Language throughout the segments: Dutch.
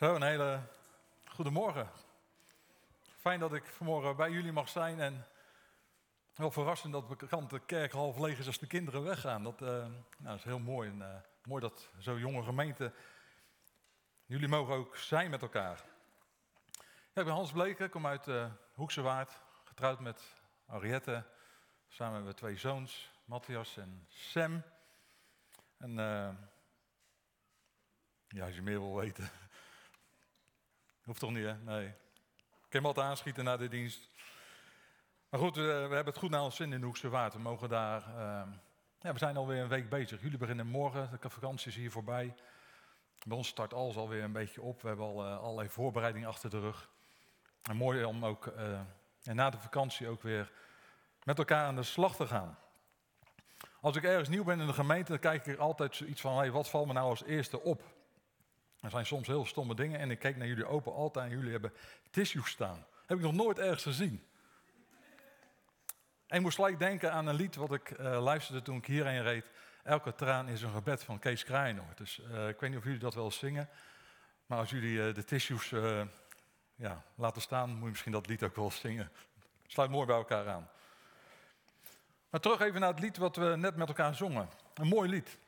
Zo, een hele goede morgen. Fijn dat ik vanmorgen bij jullie mag zijn en wel verrassend dat de kerk half leeg is als de kinderen weggaan. Dat, uh, nou, is heel mooi en uh, mooi dat zo'n jonge gemeente, jullie mogen ook zijn met elkaar. Ja, ik ben Hans Bleken, kom uit uh, Hoekse Waard, getrouwd met Ariette. Samen hebben we twee zoons, Matthias en Sam. En ja, als je meer wil weten, Hoeft toch niet, hè? Nee. Ik kan hem altijd aanschieten na de dienst. Maar goed, we, hebben het goed naar ons zin in de Hoekse Waard. We mogen daar... Uh, ja, we zijn alweer een week bezig. Jullie beginnen morgen, de vakantie is hier voorbij. Bij ons start alles alweer een beetje op. We hebben al uh, allerlei voorbereidingen achter de rug. En mooi om ook uh, na de vakantie ook weer met elkaar aan de slag te gaan. Als ik ergens nieuw ben in de gemeente, dan kijk ik er altijd zoiets van... Hey, wat valt me nou als eerste op? Er zijn soms heel stomme dingen en ik keek naar jullie open altaar en jullie hebben tissues staan. Heb ik nog nooit ergens gezien. En ik moest gelijk denken aan een lied wat ik uh, luisterde toen ik hierheen reed. Elke traan is een gebed van Kees Kraaienoord. Dus uh, ik weet niet of jullie dat wel zingen. Maar als jullie uh, de tissues ja, laten staan, moet je misschien dat lied ook wel zingen. Sluit mooi bij elkaar aan. Maar terug even naar het lied wat we net met elkaar zongen. Een mooi lied.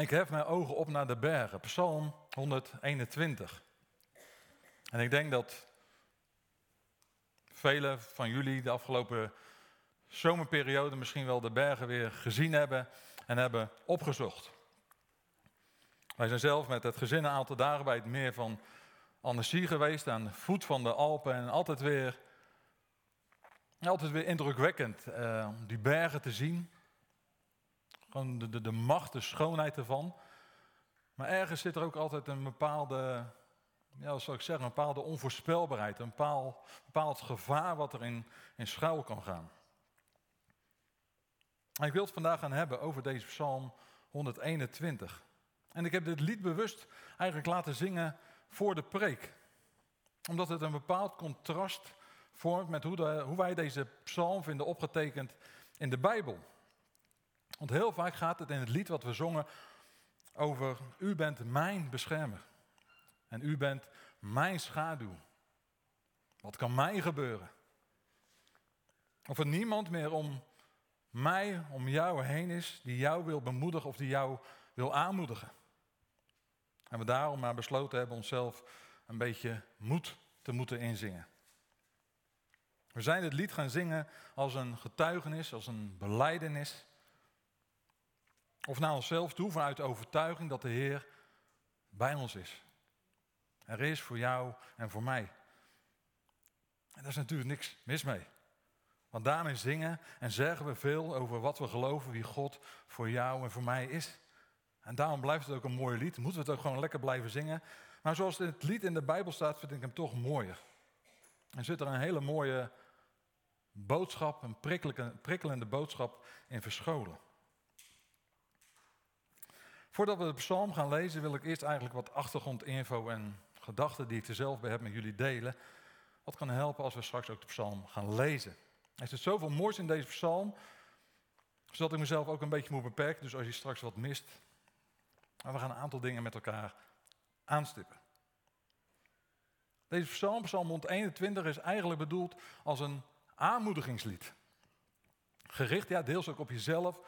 Ik hef mijn ogen op naar de bergen. Psalm 121. En ik denk dat velen van jullie de afgelopen zomerperiode misschien wel de bergen weer gezien hebben en hebben opgezocht. Wij zijn zelf met het gezin een aantal dagen bij het meer van Annecy geweest, aan de voet van de Alpen. En altijd weer, altijd weer indrukwekkend uh, om die bergen te zien. De, de, de macht, de schoonheid ervan. Maar ergens zit er ook altijd een bepaalde, ja, zou ik zeggen, een bepaalde onvoorspelbaarheid, een bepaald, bepaald gevaar wat er in, schuil kan gaan. En ik wil het vandaag gaan hebben over deze psalm 121. En ik heb dit lied bewust eigenlijk laten zingen voor de preek. Omdat het een bepaald contrast vormt met hoe, hoe wij deze psalm vinden opgetekend in de Bijbel. Want heel vaak gaat het in het lied wat we zongen over u bent mijn beschermer. En u bent mijn schaduw. Wat kan mij gebeuren? Of er niemand meer om mij, om jou heen is, die jou wil bemoedigen of die jou wil aanmoedigen. En we daarom maar besloten hebben onszelf een beetje moed te moeten inzingen. We zijn het lied gaan zingen als een getuigenis, als een beleidenis of naar onszelf toe vanuit de overtuiging dat de Heer bij ons is. Er is voor jou en voor mij. En daar is natuurlijk niks mis mee. Want daarmee zingen en zeggen we veel over wat we geloven, wie God voor jou en voor mij is. En daarom blijft het ook een mooi lied. Moeten we het ook gewoon lekker blijven zingen. Maar zoals het lied in de Bijbel staat, vind ik hem toch mooier. Er zit er een hele mooie boodschap, een prikkelende boodschap in verscholen. Voordat we de psalm gaan lezen, wil ik eerst eigenlijk wat achtergrondinfo en gedachten die ik er zelf bij heb met jullie delen. Wat kan helpen als we straks ook de psalm gaan lezen. Er zit zoveel moois in deze psalm, zodat ik mezelf ook een beetje moet beperken. Dus als je straks wat mist, maar we gaan een aantal dingen met elkaar aanstippen. Deze psalm, psalm 121, is eigenlijk bedoeld als een aanmoedigingslied. Gericht, ja, deels ook op jezelf,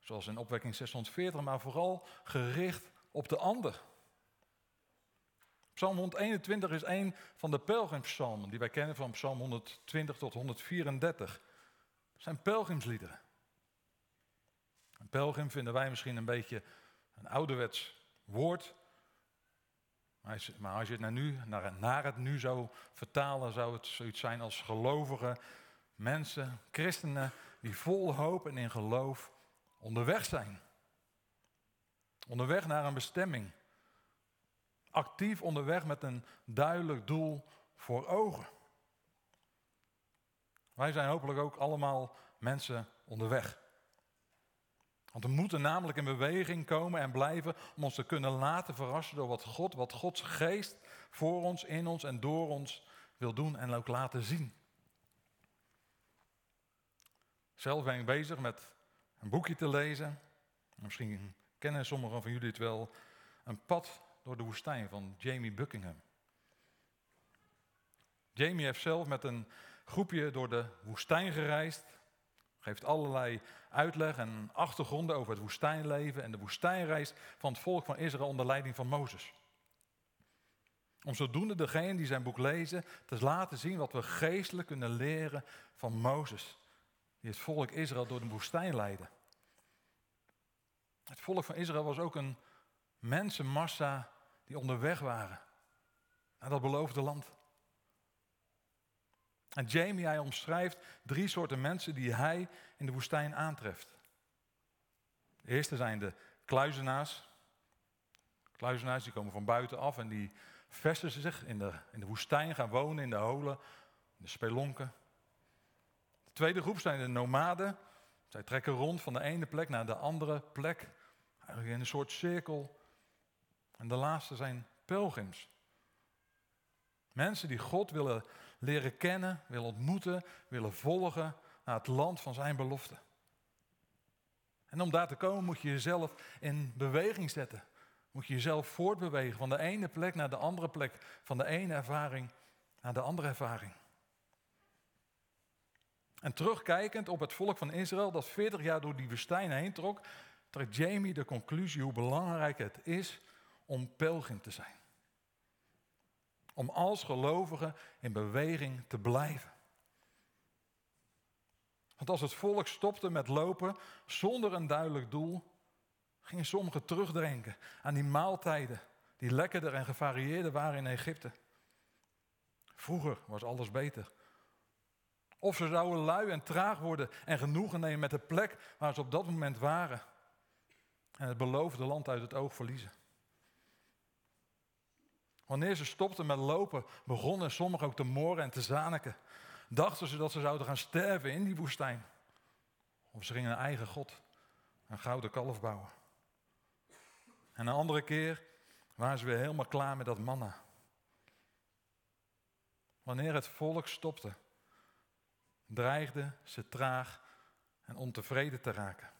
zoals in opwekking 640, maar vooral gericht op de ander. Psalm 121 is een van de pelgrimspsalmen die wij kennen van Psalm 120 tot 134. Dat zijn pelgrimsliederen. Een pelgrim vinden wij misschien een beetje een ouderwets woord. Maar als je het naar, nu, naar, het nu zou vertalen, zou het zoiets zijn als gelovige mensen, christenen, die vol hoop en in geloof onderweg zijn. Onderweg naar een bestemming. Actief onderweg met een duidelijk doel voor ogen. Wij zijn hopelijk ook allemaal mensen onderweg. Want we moeten namelijk in beweging komen en blijven om ons te kunnen laten verrassen door wat God, wat Gods geest voor ons, in ons en door ons wil doen en ook laten zien. Zelf ben ik bezig met een boekje te lezen. Misschien kennen sommigen van jullie het wel. Een pad door de woestijn van Jamie Buckingham. Jamie heeft zelf met een groepje door de woestijn gereisd. Geeft allerlei uitleg en achtergronden over het woestijnleven en de woestijnreis van het volk van Israël onder leiding van Mozes. Om zodoende degene die zijn boek lezen te laten zien wat we geestelijk kunnen leren van Mozes, die het volk Israël door de woestijn leidde. Het volk van Israël was ook een mensenmassa die onderweg waren naar dat beloofde land. En Jamie, hij omschrijft drie soorten mensen die hij in de woestijn aantreft. De eerste zijn de kluizenaars. Kluizenaars die komen van buiten af en die vestigen zich in de, in de woestijn, gaan wonen in de holen, in de spelonken. De tweede groep zijn de nomaden. Zij trekken rond van de ene plek naar de andere plek, eigenlijk in een soort cirkel. En de laatste zijn pelgrims. Mensen die God willen leren kennen, willen ontmoeten, willen volgen naar het land van zijn belofte. En om daar te komen moet je jezelf in beweging zetten. Moet je jezelf voortbewegen van de ene plek naar de andere plek, van de ene ervaring naar de andere ervaring. En terugkijkend op het volk van Israël dat 40 jaar door die woestijn heen trok, trekt Jamie de conclusie hoe belangrijk het is om pelgrim te zijn om als gelovige in beweging te blijven. Want als het volk stopte met lopen zonder een duidelijk doel, gingen sommigen terugdenken aan die maaltijden die lekkerder en gevarieerder waren in Egypte. Vroeger was alles beter. Of ze zouden lui en traag worden en genoegen nemen met de plek waar ze op dat moment waren. En het beloofde land uit het oog verliezen. Wanneer ze stopten met lopen, begonnen sommigen ook te moren en te zaniken. Dachten ze dat ze zouden gaan sterven in die woestijn. Of ze gingen een eigen god, een gouden kalf bouwen. En een andere keer waren ze weer helemaal klaar met dat manna. Wanneer het volk stopte, dreigden ze traag en ontevreden te raken.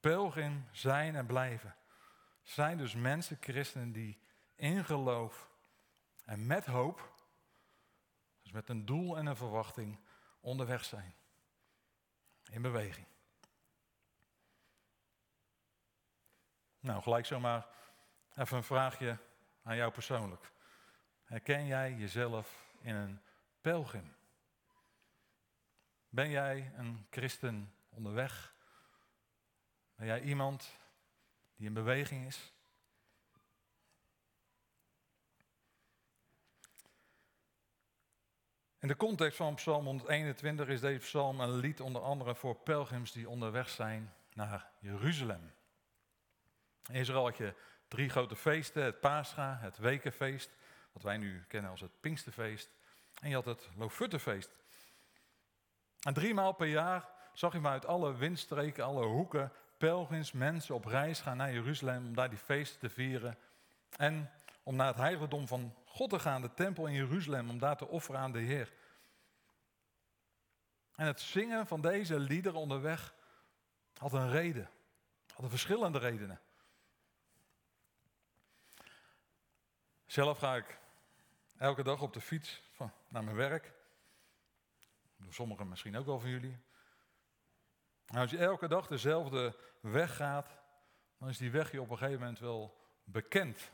Pelgrim zijn en blijven zijn dus mensen, christenen, die in geloof en met hoop, dus met een doel en een verwachting, onderweg zijn. In beweging. Nou, gelijk zomaar even een vraagje aan jou persoonlijk. Herken jij jezelf in een pelgrim? Ben jij een christen onderweg? Ben jij iemand die in beweging is. In de context van Psalm 121 is deze psalm een lied onder andere voor pelgrims die onderweg zijn naar Jeruzalem. In Israël had je drie grote feesten, het Pascha, het Wekenfeest, wat wij nu kennen als het Pinksterfeest, en je had het Lofuttefeest. En drie maal per jaar zag je uit alle windstreken, alle hoeken pelgrims, mensen op reis gaan naar Jeruzalem om daar die feesten te vieren. En om naar het heiligdom van God te gaan, de tempel in Jeruzalem, om daar te offeren aan de Heer. En het zingen van deze liederen onderweg had een reden. Hadden verschillende redenen. Zelf ga ik elke dag op de fiets van, naar mijn werk. Sommigen misschien ook wel van jullie. Nou, als je elke dag dezelfde weg gaat, dan is die weg je op een gegeven moment wel bekend.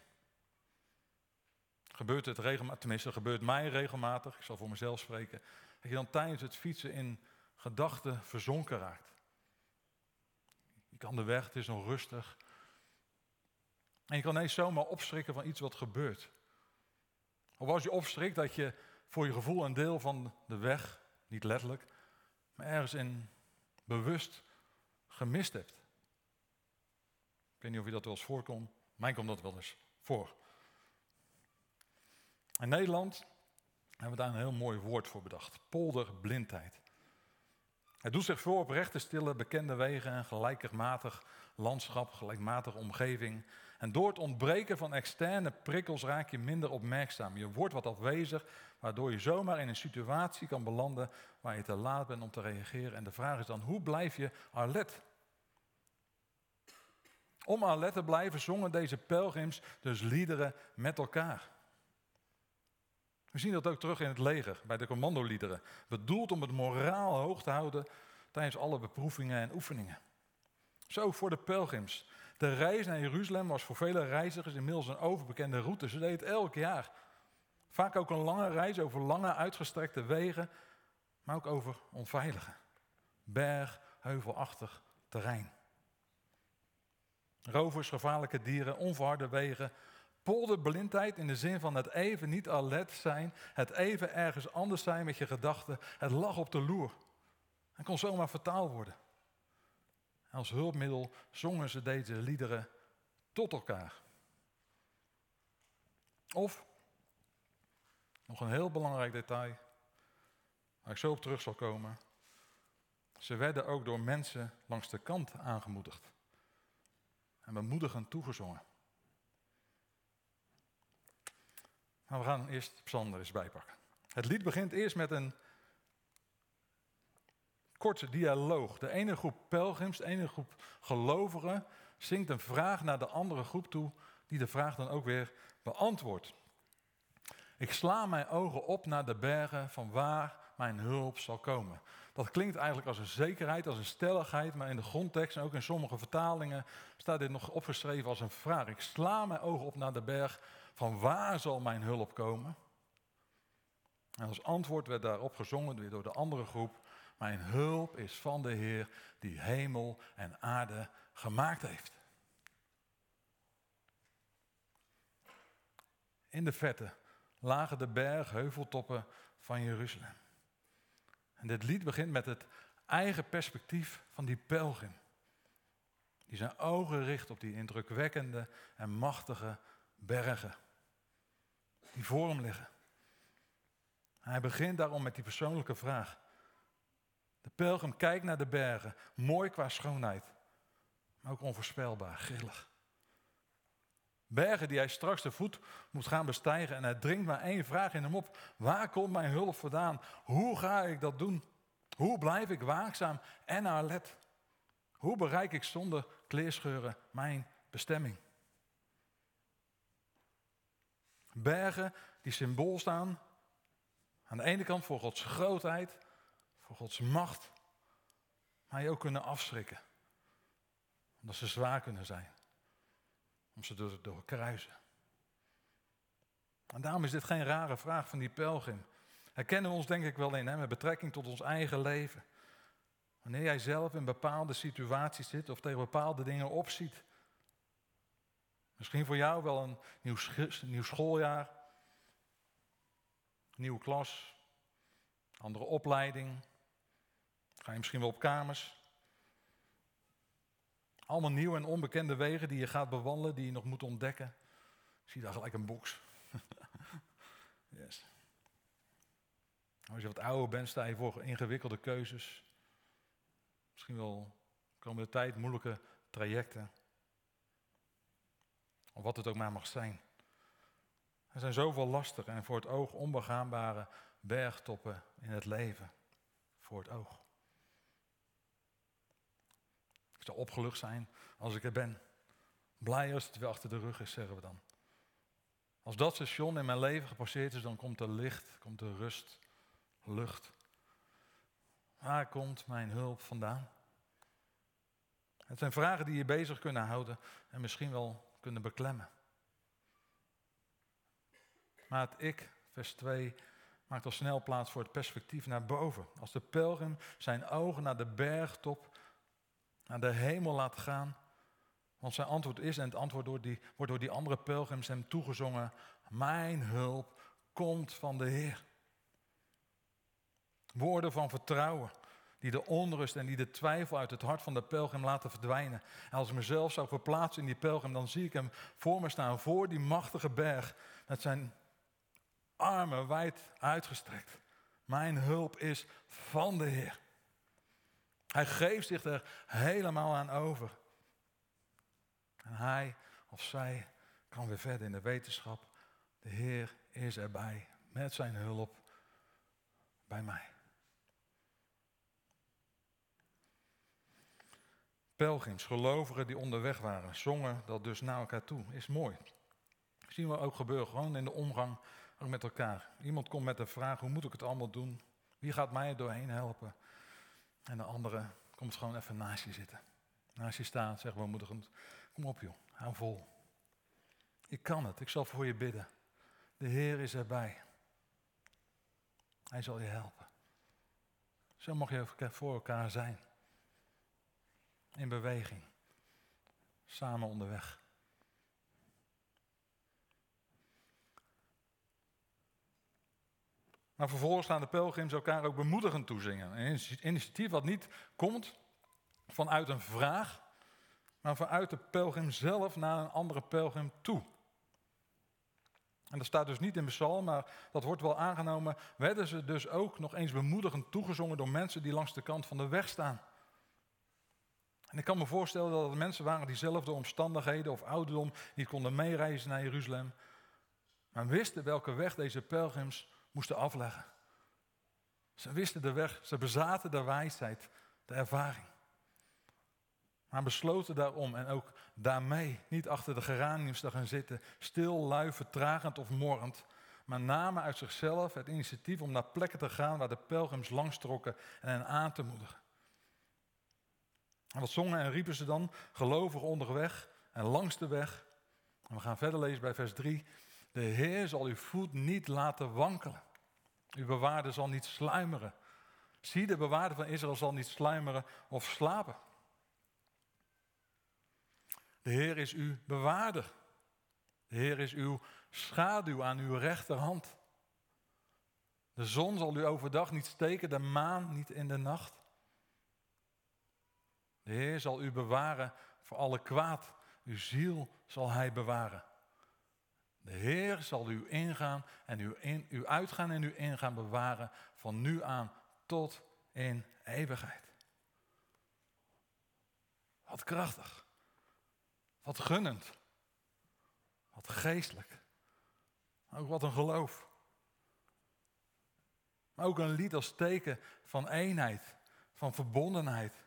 Gebeurt het regelmatig, tenminste gebeurt mij regelmatig, ik zal voor mezelf spreken, dat je dan tijdens het fietsen in gedachten verzonken raakt. Je kan de weg, het is nog rustig. En je kan ineens zomaar opschrikken van iets wat gebeurt. Of als je opschrikt dat je voor je gevoel een deel van de weg, niet letterlijk, maar ergens in bewust gemist hebt. Ik weet niet of je dat wel eens voorkomt. Mij komt dat wel eens voor. In Nederland hebben we daar een heel mooi woord voor bedacht. Polderblindheid. Het doet zich voor op rechte, stille, bekende wegen, een gelijkmatig landschap, gelijkmatige omgeving. En door het ontbreken van externe prikkels raak je minder opmerkzaam. Je wordt wat afwezig, waardoor je zomaar in een situatie kan belanden waar je te laat bent om te reageren. En de vraag is dan, hoe blijf je alert? Om alert te blijven zongen deze pelgrims dus liederen met elkaar. We zien dat ook terug in het leger, bij de commandoliederen. Bedoeld om het moraal hoog te houden tijdens alle beproevingen en oefeningen. Zo voor de pelgrims. De reis naar Jeruzalem was voor vele reizigers inmiddels een overbekende route. Ze deden het elk jaar. Vaak ook een lange reis over lange uitgestrekte wegen, maar ook over onveilige, berg, heuvelachtig terrein. Rovers, gevaarlijke dieren, onverharde wegen, polderblindheid in de zin van het even niet alert zijn, het even ergens anders zijn met je gedachten, het lag op de loer. En kon zomaar vertaald worden. Als hulpmiddel zongen ze deze liederen tot elkaar. Of, nog een heel belangrijk detail, waar ik zo op terug zal komen. Ze werden ook door mensen langs de kant aangemoedigd en bemoedigend toegezongen. Maar we gaan eerst Psalm eens bijpakken. Het lied begint eerst met een korte dialoog. De ene groep pelgrims, de ene groep gelovigen zingt een vraag naar de andere groep toe, die de vraag dan ook weer beantwoordt. Ik sla mijn ogen op naar de bergen van waar mijn hulp zal komen. Dat klinkt eigenlijk als een zekerheid, als een stelligheid, maar in de grondtekst en ook in sommige vertalingen staat dit nog opgeschreven als een vraag. Ik sla mijn ogen op naar de berg van waar zal mijn hulp komen? En als antwoord werd daarop gezongen weer door de andere groep, mijn hulp is van de Heer die hemel en aarde gemaakt heeft. In de vette lagen de bergheuveltoppen van Jeruzalem. En dit lied begint met het eigen perspectief van die pelgrim. Die zijn ogen richt op die indrukwekkende en machtige bergen. Die voor hem liggen. Hij begint daarom met die persoonlijke vraag. De pelgrim kijkt naar de bergen, mooi qua schoonheid, maar ook onvoorspelbaar, grillig. Bergen die hij straks de voet moet gaan bestijgen en hij dringt maar één vraag in hem op. Waar komt mijn hulp vandaan? Hoe ga ik dat doen? Hoe blijf ik waakzaam en alert? Hoe bereik ik zonder kleerscheuren mijn bestemming? Bergen die symbool staan aan de ene kant voor Gods grootheid, Gods macht, maar je ook kunnen afschrikken. Omdat ze zwaar kunnen zijn. Om ze door, door kruisen. En daarom is dit geen rare vraag van die pelgrim. Herkennen we ons denk ik wel in, hè, met betrekking tot ons eigen leven. Wanneer jij zelf in bepaalde situaties zit of tegen bepaalde dingen opziet. Misschien voor jou wel een nieuw, nieuw schooljaar, nieuwe klas, andere opleiding. Ga je misschien wel op kamers. Allemaal nieuwe en onbekende wegen die je gaat bewandelen, die je nog moet ontdekken. Ik zie daar gelijk een box. yes. Als je wat ouder bent, sta je voor ingewikkelde keuzes. Misschien wel komende tijd moeilijke trajecten. Of wat het ook maar mag zijn. Er zijn zoveel lastige en voor het oog onbegaanbare bergtoppen in het leven. Voor het oog. Ik zal opgelucht zijn als ik er ben. Blij als het weer achter de rug is, zeggen we dan. Als dat station in mijn leven gepasseerd is, dan komt er licht, komt er rust, lucht. Waar komt mijn hulp vandaan? Het zijn vragen die je bezig kunnen houden en misschien wel kunnen beklemmen. Maar het ik, vers 2, maakt al snel plaats voor het perspectief naar boven. Als de pelgrim zijn ogen naar de bergtop, naar de hemel laat gaan. Want zijn antwoord is, en het antwoord die, wordt door die andere pelgrims hem toegezongen, mijn hulp komt van de Heer. Woorden van vertrouwen, die de onrust en die de twijfel uit het hart van de pelgrim laten verdwijnen. En als ik mezelf zou verplaatsen in die pelgrim, dan zie ik hem voor me staan, voor die machtige berg, met zijn armen wijd uitgestrekt. Mijn hulp is van de Heer. Hij geeft zich er helemaal aan over. En hij of zij kan weer verder in de wetenschap. De Heer is erbij met zijn hulp bij mij. pelgrims, gelovigen die onderweg waren, zongen dat dus naar elkaar toe. Is mooi. Zien we ook gebeuren, gewoon in de omgang met elkaar. Iemand komt met de vraag, hoe moet ik het allemaal doen? Wie gaat mij er doorheen helpen? En de andere komt gewoon even naast je zitten. Naast je staan, zeg bemoedigend, kom op joh, hou vol. Je kan het, ik zal voor je bidden. De Heer is erbij. Hij zal je helpen. Zo mag je voor elkaar zijn. In beweging. Samen onderweg. Maar vervolgens staan de pelgrims elkaar ook bemoedigend toezingen. Een initiatief wat niet komt vanuit een vraag, maar vanuit de pelgrim zelf naar een andere pelgrim toe. En dat staat dus niet in psalm, maar dat wordt wel aangenomen. Werden ze dus ook nog eens bemoedigend toegezongen door mensen die langs de kant van de weg staan. En ik kan me voorstellen dat het mensen waren die zelf door omstandigheden of ouderdom niet konden meereizen naar Jeruzalem. Maar wisten welke weg deze pelgrims moesten afleggen. Ze wisten de weg, ze bezaten de wijsheid, de ervaring. Maar besloten daarom en ook daarmee niet achter de geraniums te gaan zitten, stil, lui, vertragend of morrend, maar namen uit zichzelf het initiatief om naar plekken te gaan waar de pelgrims langs trokken en hen aan te moedigen. En wat zongen en riepen ze dan? Gelovigen onderweg en langs de weg. En we gaan verder lezen bij vers 3. De Heer zal uw voet niet laten wankelen. Uw bewaarde zal niet sluimeren. Zie, de bewaarde van Israël zal niet sluimeren of slapen. De Heer is uw bewaarder. De Heer is uw schaduw aan uw rechterhand. De zon zal u overdag niet steken, de maan niet in de nacht. De Heer zal u bewaren voor alle kwaad. Uw ziel zal Hij bewaren. De Heer zal u ingaan en u, in, u uitgaan en u ingaan bewaren van nu aan tot in eeuwigheid. Wat krachtig. Wat gunnend. Wat geestelijk. Ook wat een geloof. Maar ook een lied als teken van eenheid, van verbondenheid,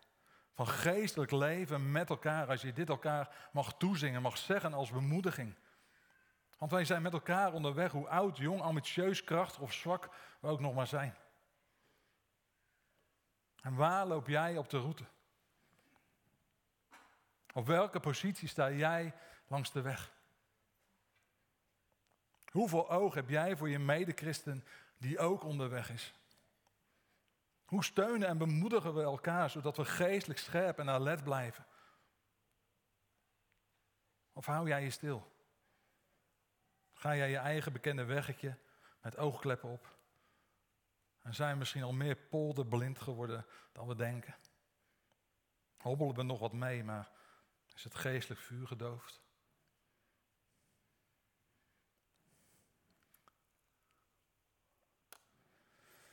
van geestelijk leven met elkaar. Als je dit elkaar mag toezingen, mag zeggen als bemoediging. Want wij zijn met elkaar onderweg, hoe oud, jong, ambitieus, krachtig of zwak we ook nog maar zijn. En waar loop jij op de route? Op welke positie sta jij langs de weg? Hoeveel oog heb jij voor je medechristen die ook onderweg is? Hoe steunen en bemoedigen we elkaar zodat we geestelijk scherp en alert blijven? Of hou jij je stil? Ga jij je eigen bekende weggetje met oogkleppen op? En zijn misschien al meer polderblind geworden dan we denken? Hobbelen we nog wat mee, maar is het geestelijk vuur gedoofd?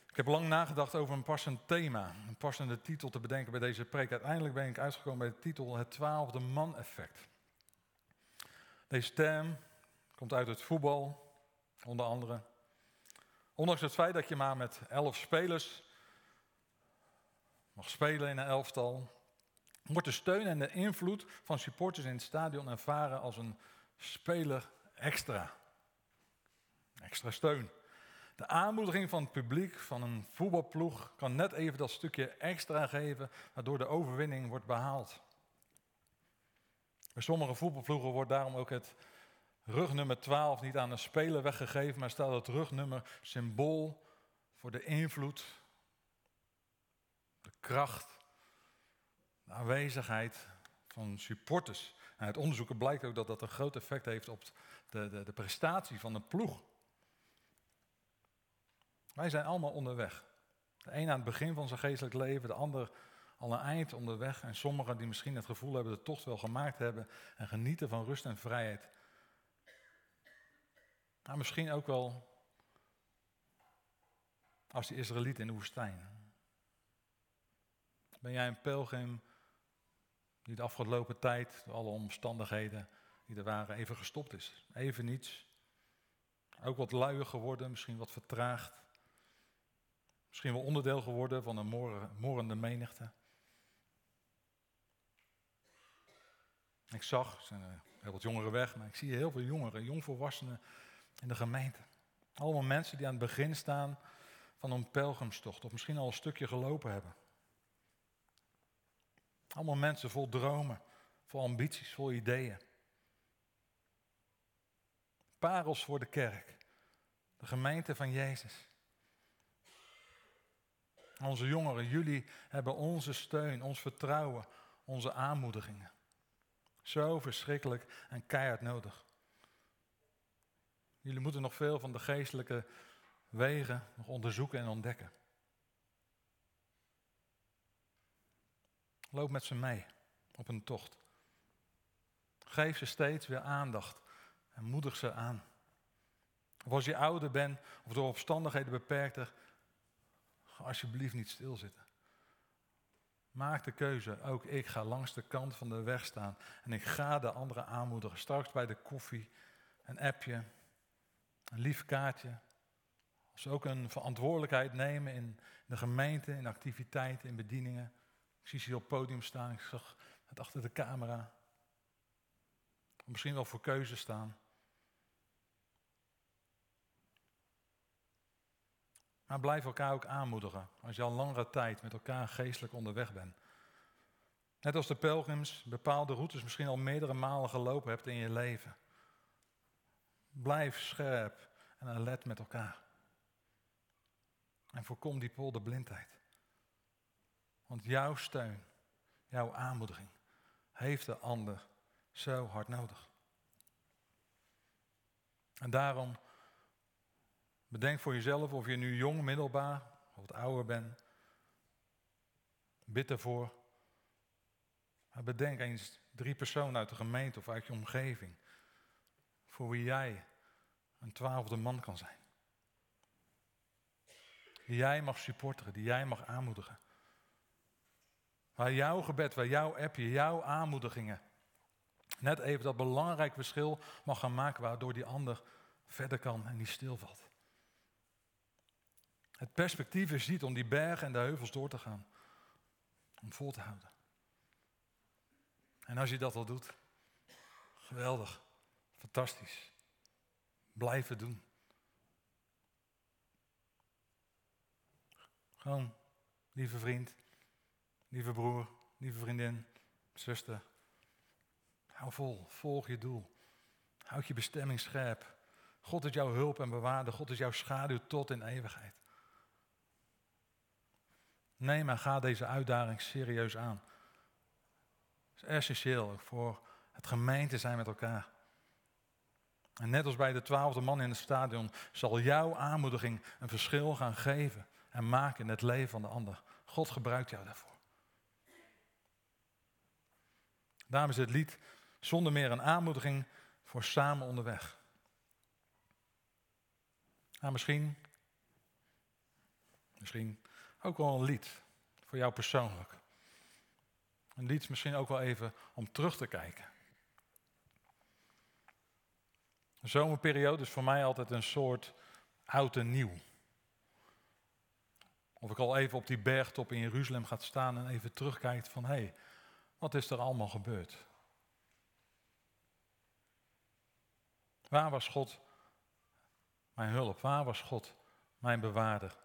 Ik heb lang nagedacht over een passend thema, een passende titel te bedenken bij deze preek. Uiteindelijk ben ik uitgekomen bij de titel Het twaalfde man-effect. Deze term komt uit het voetbal, onder andere. Ondanks het feit dat je maar met elf spelers mag spelen in een elftal, wordt de steun en de invloed van supporters in het stadion ervaren als een speler extra. Extra steun. De aanmoediging van het publiek van een voetbalploeg kan net even dat stukje extra geven, waardoor de overwinning wordt behaald. Bij sommige voetbalploegen wordt daarom ook het rugnummer 12 niet aan een speler weggegeven, maar staat het rugnummer symbool voor de invloed, de kracht, de aanwezigheid van supporters. En uit onderzoeken blijkt ook dat dat een groot effect heeft op de, de, de prestatie van een ploeg. Wij zijn allemaal onderweg. De een aan het begin van zijn geestelijk leven, de ander al een eind onderweg. En sommigen die misschien het gevoel hebben de tocht wel gemaakt hebben en genieten van rust en vrijheid. Maar misschien ook wel als die Israëliet in de woestijn. Ben jij een pelgrim die de afgelopen tijd, door alle omstandigheden die er waren, even gestopt is? Even niets. Ook wat luier geworden, misschien wat vertraagd. Misschien wel onderdeel geworden van een morrende menigte. Ik zag, er zijn heel wat jongeren weg, maar ik zie heel veel jongeren, jongvolwassenen in de gemeente. Allemaal mensen die aan het begin staan van een pelgrimstocht, of misschien al een stukje gelopen hebben. Allemaal mensen vol dromen, vol ambities, vol ideeën. Parels voor de kerk, de gemeente van Jezus. Onze jongeren, jullie hebben onze steun, ons vertrouwen, onze aanmoedigingen. Zo verschrikkelijk en keihard nodig. Jullie moeten nog veel van de geestelijke wegen nog onderzoeken en ontdekken. Loop met ze mee op een tocht. Geef ze steeds weer aandacht en moedig ze aan. Of als je ouder bent of door omstandigheden beperkter, ga alsjeblieft niet stilzitten. Maak de keuze, ook ik ga langs de kant van de weg staan en ik ga de anderen aanmoedigen. Straks bij de koffie, een appje, een lief kaartje. Als ook een verantwoordelijkheid nemen in de gemeente, in activiteiten, in bedieningen. Ik zie ze op het podium staan, ik zag het achter de camera. Misschien wel voor keuze staan. Maar blijf elkaar ook aanmoedigen als je al langere tijd met elkaar geestelijk onderweg bent. Net als de pelgrims bepaalde routes misschien al meerdere malen gelopen hebt in je leven. Blijf scherp en alert met elkaar. En voorkom die polderblindheid. Want jouw steun, jouw aanmoediging, heeft de ander zo hard nodig. En daarom bedenk voor jezelf of je nu jong, middelbaar of ouder bent. Bid ervoor. Bedenk eens drie personen uit de gemeente of uit je omgeving. Voor wie jij een twaalfde man kan zijn. Die jij mag supporteren, die jij mag aanmoedigen. Waar jouw gebed, waar jouw appje, jouw aanmoedigingen net even dat belangrijk verschil mag gaan maken waardoor die ander verder kan en niet stilvalt. Het perspectief is niet om die bergen en de heuvels door te gaan. Om vol te houden. En als je dat al doet, geweldig, fantastisch. Blijven doen. Gewoon, lieve vriend, lieve broer, lieve vriendin, zuster. Hou vol, volg je doel. Houd je bestemming scherp. God is jouw hulp en bewaarder. God is jouw schaduw tot in eeuwigheid. Nee, maar ga deze uitdaging serieus aan. Het is essentieel voor het gemeente zijn met elkaar. En net als bij de twaalfde man in het stadion zal jouw aanmoediging een verschil gaan geven en maken in het leven van de ander. God gebruikt jou daarvoor. Daarom is het lied zonder meer een aanmoediging voor samen onderweg. Nou, misschien, misschien ook wel een lied voor jou persoonlijk. Een lied misschien ook wel even om terug te kijken. De zomerperiode is voor mij altijd een soort oud en nieuw. Of ik al even op die bergtop in Jeruzalem ga staan en even terugkijkt van hé, hey, wat is er allemaal gebeurd? Waar was God mijn hulp? Waar was God mijn bewaarder?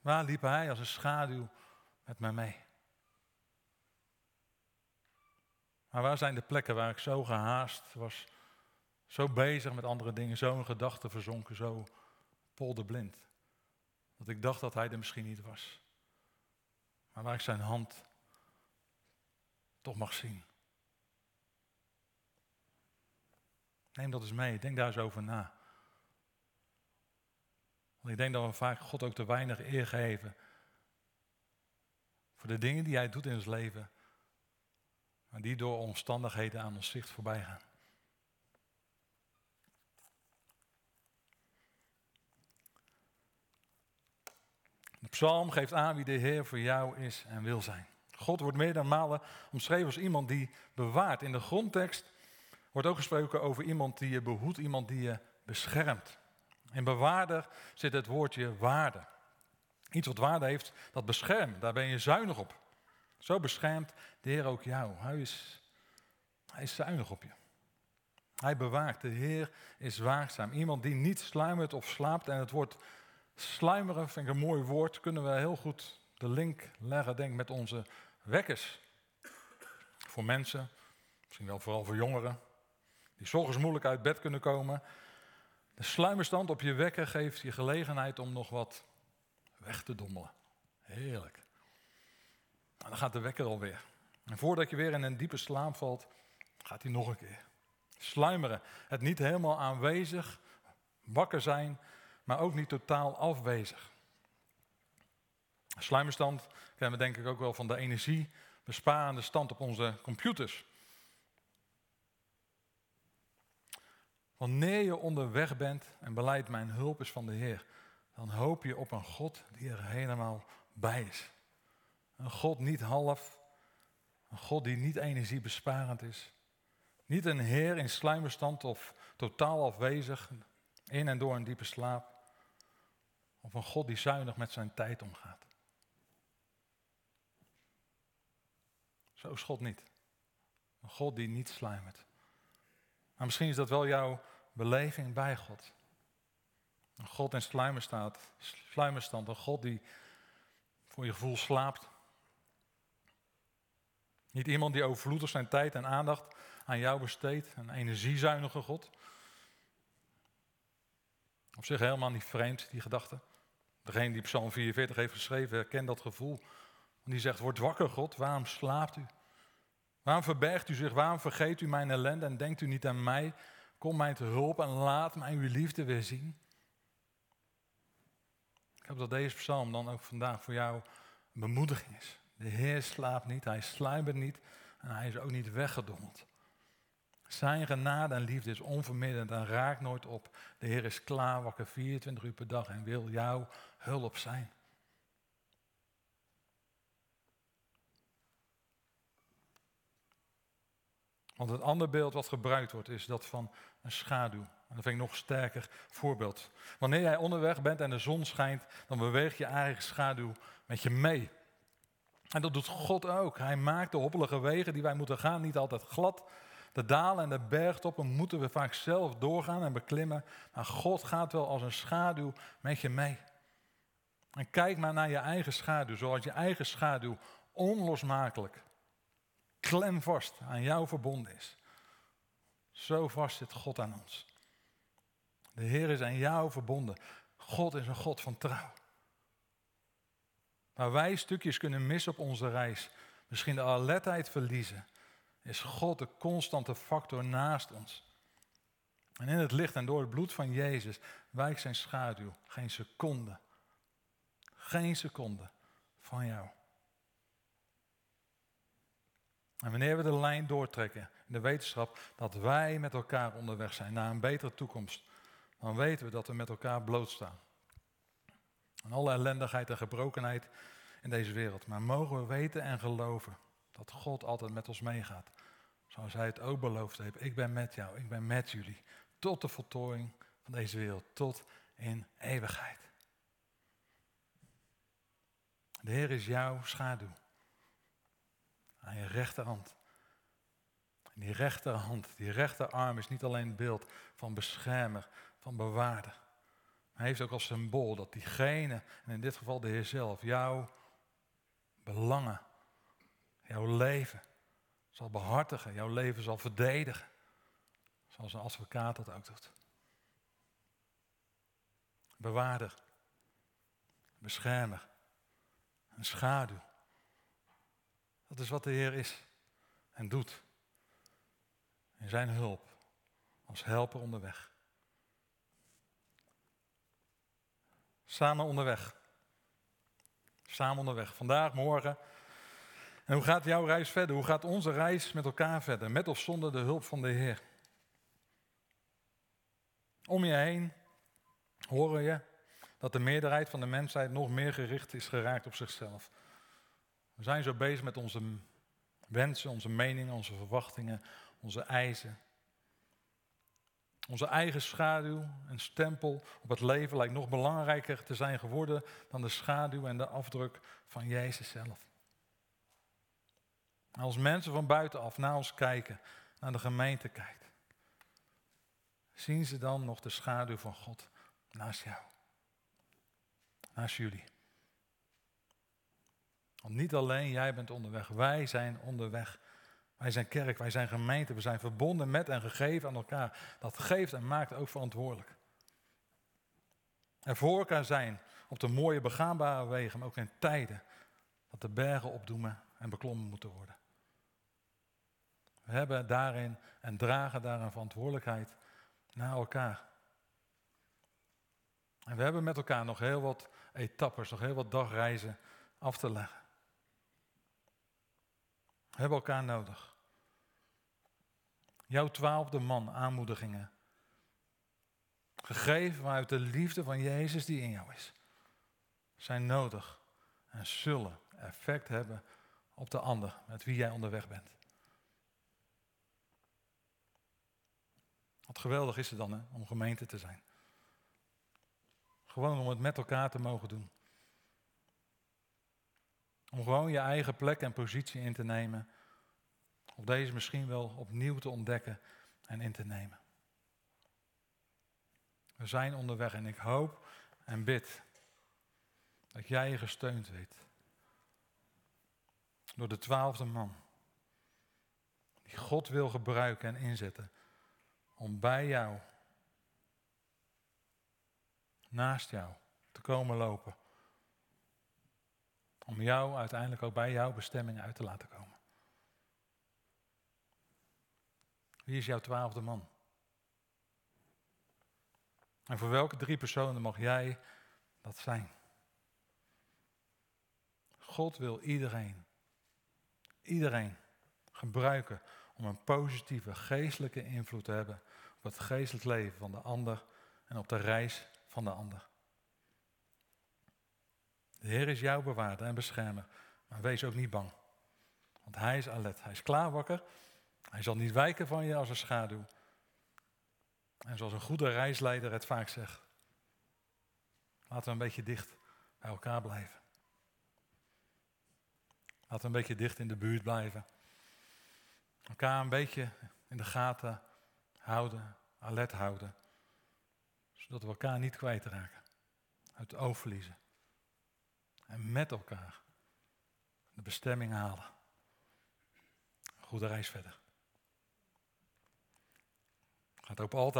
Waar liep Hij als een schaduw met mij mee? Maar waar zijn de plekken waar ik zo gehaast was, zo bezig met andere dingen, zo in gedachten verzonken, zo polderblind, dat ik dacht dat Hij er misschien niet was. Maar waar ik Zijn hand toch mag zien. Neem dat eens mee, denk daar eens over na. Want ik denk dat we vaak God ook te weinig eer geven voor de dingen die Hij doet in ons leven, maar die door omstandigheden aan ons zicht voorbij gaan. De psalm geeft aan wie de Heer voor jou is en wil zijn. God wordt meer dan malen omschreven als iemand die bewaart. In de grondtekst wordt ook gesproken over iemand die je behoedt, iemand die je beschermt. In bewaarder zit het woordje waarde. Iets wat waarde heeft, dat beschermt. Daar ben je zuinig op. Zo beschermt de Heer ook jou. Hij is Hij is zuinig op je. Hij bewaakt. De Heer is waakzaam. Iemand die niet sluimert of slaapt. En het woord sluimeren vind ik een mooi woord. Kunnen we heel goed de link leggen, denk met onze wekkers. Voor mensen, misschien wel vooral voor jongeren, die s'ochtends moeilijk uit bed kunnen komen. De sluimerstand op je wekker geeft je gelegenheid om nog wat weg te dommelen. Heerlijk. Nou, dan gaat de wekker alweer. En voordat je weer in een diepe slaap valt, gaat hij nog een keer. Sluimeren. Het niet helemaal aanwezig, wakker zijn, maar ook niet totaal afwezig. Sluimerstand kennen we denk ik ook wel van de energiebesparende stand op onze computers. Wanneer je onderweg bent en beleidt mijn hulp is van de Heer, dan hoop je op een God die er helemaal bij is. Een God niet half, een God die niet energiebesparend is. Niet een Heer in sluimerstand of totaal afwezig, in en door een diepe slaap. Of een God die zuinig met zijn tijd omgaat. Zo is God niet. Een God die niet sluimert. Maar misschien is dat wel jouw beleving bij God. Een God in sluimerstand, sluimerstand, een God die voor je gevoel slaapt. Niet iemand die overvloedig zijn tijd en aandacht aan jou besteedt, een energiezuinige God. Op zich helemaal niet vreemd, die gedachte. Degene die Psalm 44 heeft geschreven, herkent dat gevoel. Die zegt, word wakker God, waarom slaapt u? Waarom verbergt u zich, waarom vergeet u mijn ellende en denkt u niet aan mij? Kom mij te hulp en laat mij uw liefde weer zien. Ik hoop dat deze psalm dan ook vandaag voor jou een bemoediging is. De Heer slaapt niet, hij sluimert niet en hij is ook niet weggedommeld. Zijn genade en liefde is onverminderd en raakt nooit op. De Heer is klaar, wakker 24 uur per dag en wil jouw hulp zijn. Want het andere beeld wat gebruikt wordt is dat van een schaduw. En dat vind ik nog sterker voorbeeld. Wanneer jij onderweg bent en de zon schijnt, dan beweegt je eigen schaduw met je mee. En dat doet God ook. Hij maakt de hoppelige wegen die wij moeten gaan niet altijd glad. De dalen en de bergtoppen moeten we vaak zelf doorgaan en beklimmen. Maar God gaat wel als een schaduw met je mee. En kijk maar naar je eigen schaduw, zoals je eigen schaduw onlosmakelijk, klemvast aan jou verbonden is. Zo vast zit God aan ons. De Heer is aan jou verbonden. God is een God van trouw. Waar wij stukjes kunnen missen op onze reis, misschien de alertheid verliezen, is God de constante factor naast ons. En in het licht en door het bloed van Jezus wijkt zijn schaduw geen seconde. Geen seconde van jou. En wanneer we de lijn doortrekken in de wetenschap dat wij met elkaar onderweg zijn naar een betere toekomst, dan weten we dat we met elkaar blootstaan. En alle ellendigheid en gebrokenheid in deze wereld. Maar mogen we weten en geloven dat God altijd met ons meegaat. Zoals hij het ook beloofd heeft. Ik ben met jou, ik ben met jullie. Tot de voltooiing van deze wereld, tot in eeuwigheid. De Heer is jouw schaduw. Aan je rechterhand. En die rechterhand, die rechterarm is niet alleen het beeld van beschermer, van bewaarder. Hij heeft ook als symbool dat diegene, en in dit geval de Heer zelf, jouw belangen, jouw leven zal behartigen, jouw leven zal verdedigen. Zoals een advocaat dat ook doet. Bewaarder, beschermer, een schaduw. Dat is wat de Heer is en doet. In zijn hulp, als helper onderweg. Samen onderweg. Samen onderweg. Vandaag, morgen. En hoe gaat jouw reis verder? Hoe gaat onze reis met elkaar verder? Met of zonder de hulp van de Heer? Om je heen horen je dat de meerderheid van de mensheid nog meer gericht is geraakt op zichzelf. We zijn zo bezig met onze wensen, onze meningen, onze verwachtingen, onze eisen. Onze eigen schaduw en stempel op het leven lijkt nog belangrijker te zijn geworden dan de schaduw en de afdruk van Jezus zelf. Als mensen van buitenaf naar ons kijken, naar de gemeente kijkt, zien ze dan nog de schaduw van God naast jou, naast jullie? Want niet alleen jij bent onderweg, wij zijn onderweg. Wij zijn kerk, wij zijn gemeente, we zijn verbonden met en gegeven aan elkaar. Dat geeft en maakt ook verantwoordelijk. En voor elkaar zijn op de mooie begaanbare wegen, maar ook in tijden dat de bergen opdoemen en beklommen moeten worden. Hebben daarin en dragen daar een verantwoordelijkheid naar elkaar. En we hebben met elkaar nog heel wat etappes, nog heel wat dagreizen af te leggen. We hebben elkaar nodig. Jouw twaalfde man aanmoedigingen. Gegeven vanuit de liefde van Jezus die in jou is. Zijn nodig en zullen effect hebben op de ander met wie jij onderweg bent. Wat geweldig is het dan hè, om gemeente te zijn. Gewoon om het met elkaar te mogen doen. Om gewoon je eigen plek en positie in te nemen. Of deze misschien wel opnieuw te ontdekken en in te nemen. We zijn onderweg en ik hoop en bid dat jij je gesteund weet. Door de twaalfde man. Die God wil gebruiken en inzetten. Om bij jou, naast jou, te komen lopen. Om jou uiteindelijk ook bij jouw bestemming uit te laten komen. Wie is jouw twaalfde man? En voor welke drie personen mag jij dat zijn? God wil iedereen, iedereen gebruiken om een positieve geestelijke invloed te hebben op het geestelijk leven van de ander en op de reis van de ander. De Heer is jouw bewaarder en beschermer, maar wees ook niet bang. Want Hij is alert, Hij is klaar wakker, Hij zal niet wijken van je als een schaduw. En zoals een goede reisleider het vaak zegt, laten we een beetje dicht bij elkaar blijven. Laten we een beetje dicht in de buurt blijven. Elkaar een beetje in de gaten houden, alert houden. Zodat we elkaar niet kwijtraken. Uit het oog verliezen. En met elkaar de bestemming halen. Goede reis verder. Gaat ook altijd.